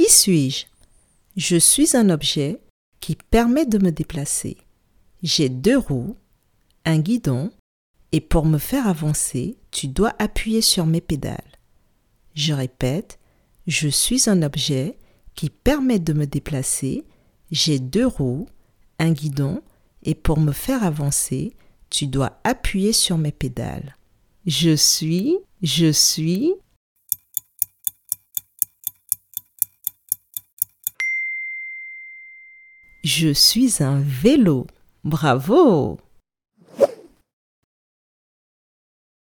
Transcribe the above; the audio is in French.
Qui suis-je? Je suis un objet qui permet de me déplacer. J'ai deux roues, un guidon, et pour me faire avancer, tu dois appuyer sur mes pédales. Je répète, je suis un objet qui permet de me déplacer. J'ai deux roues, un guidon, et pour me faire avancer, tu dois appuyer sur mes pédales. Je suis, je suis. Je suis un vélo. Bravo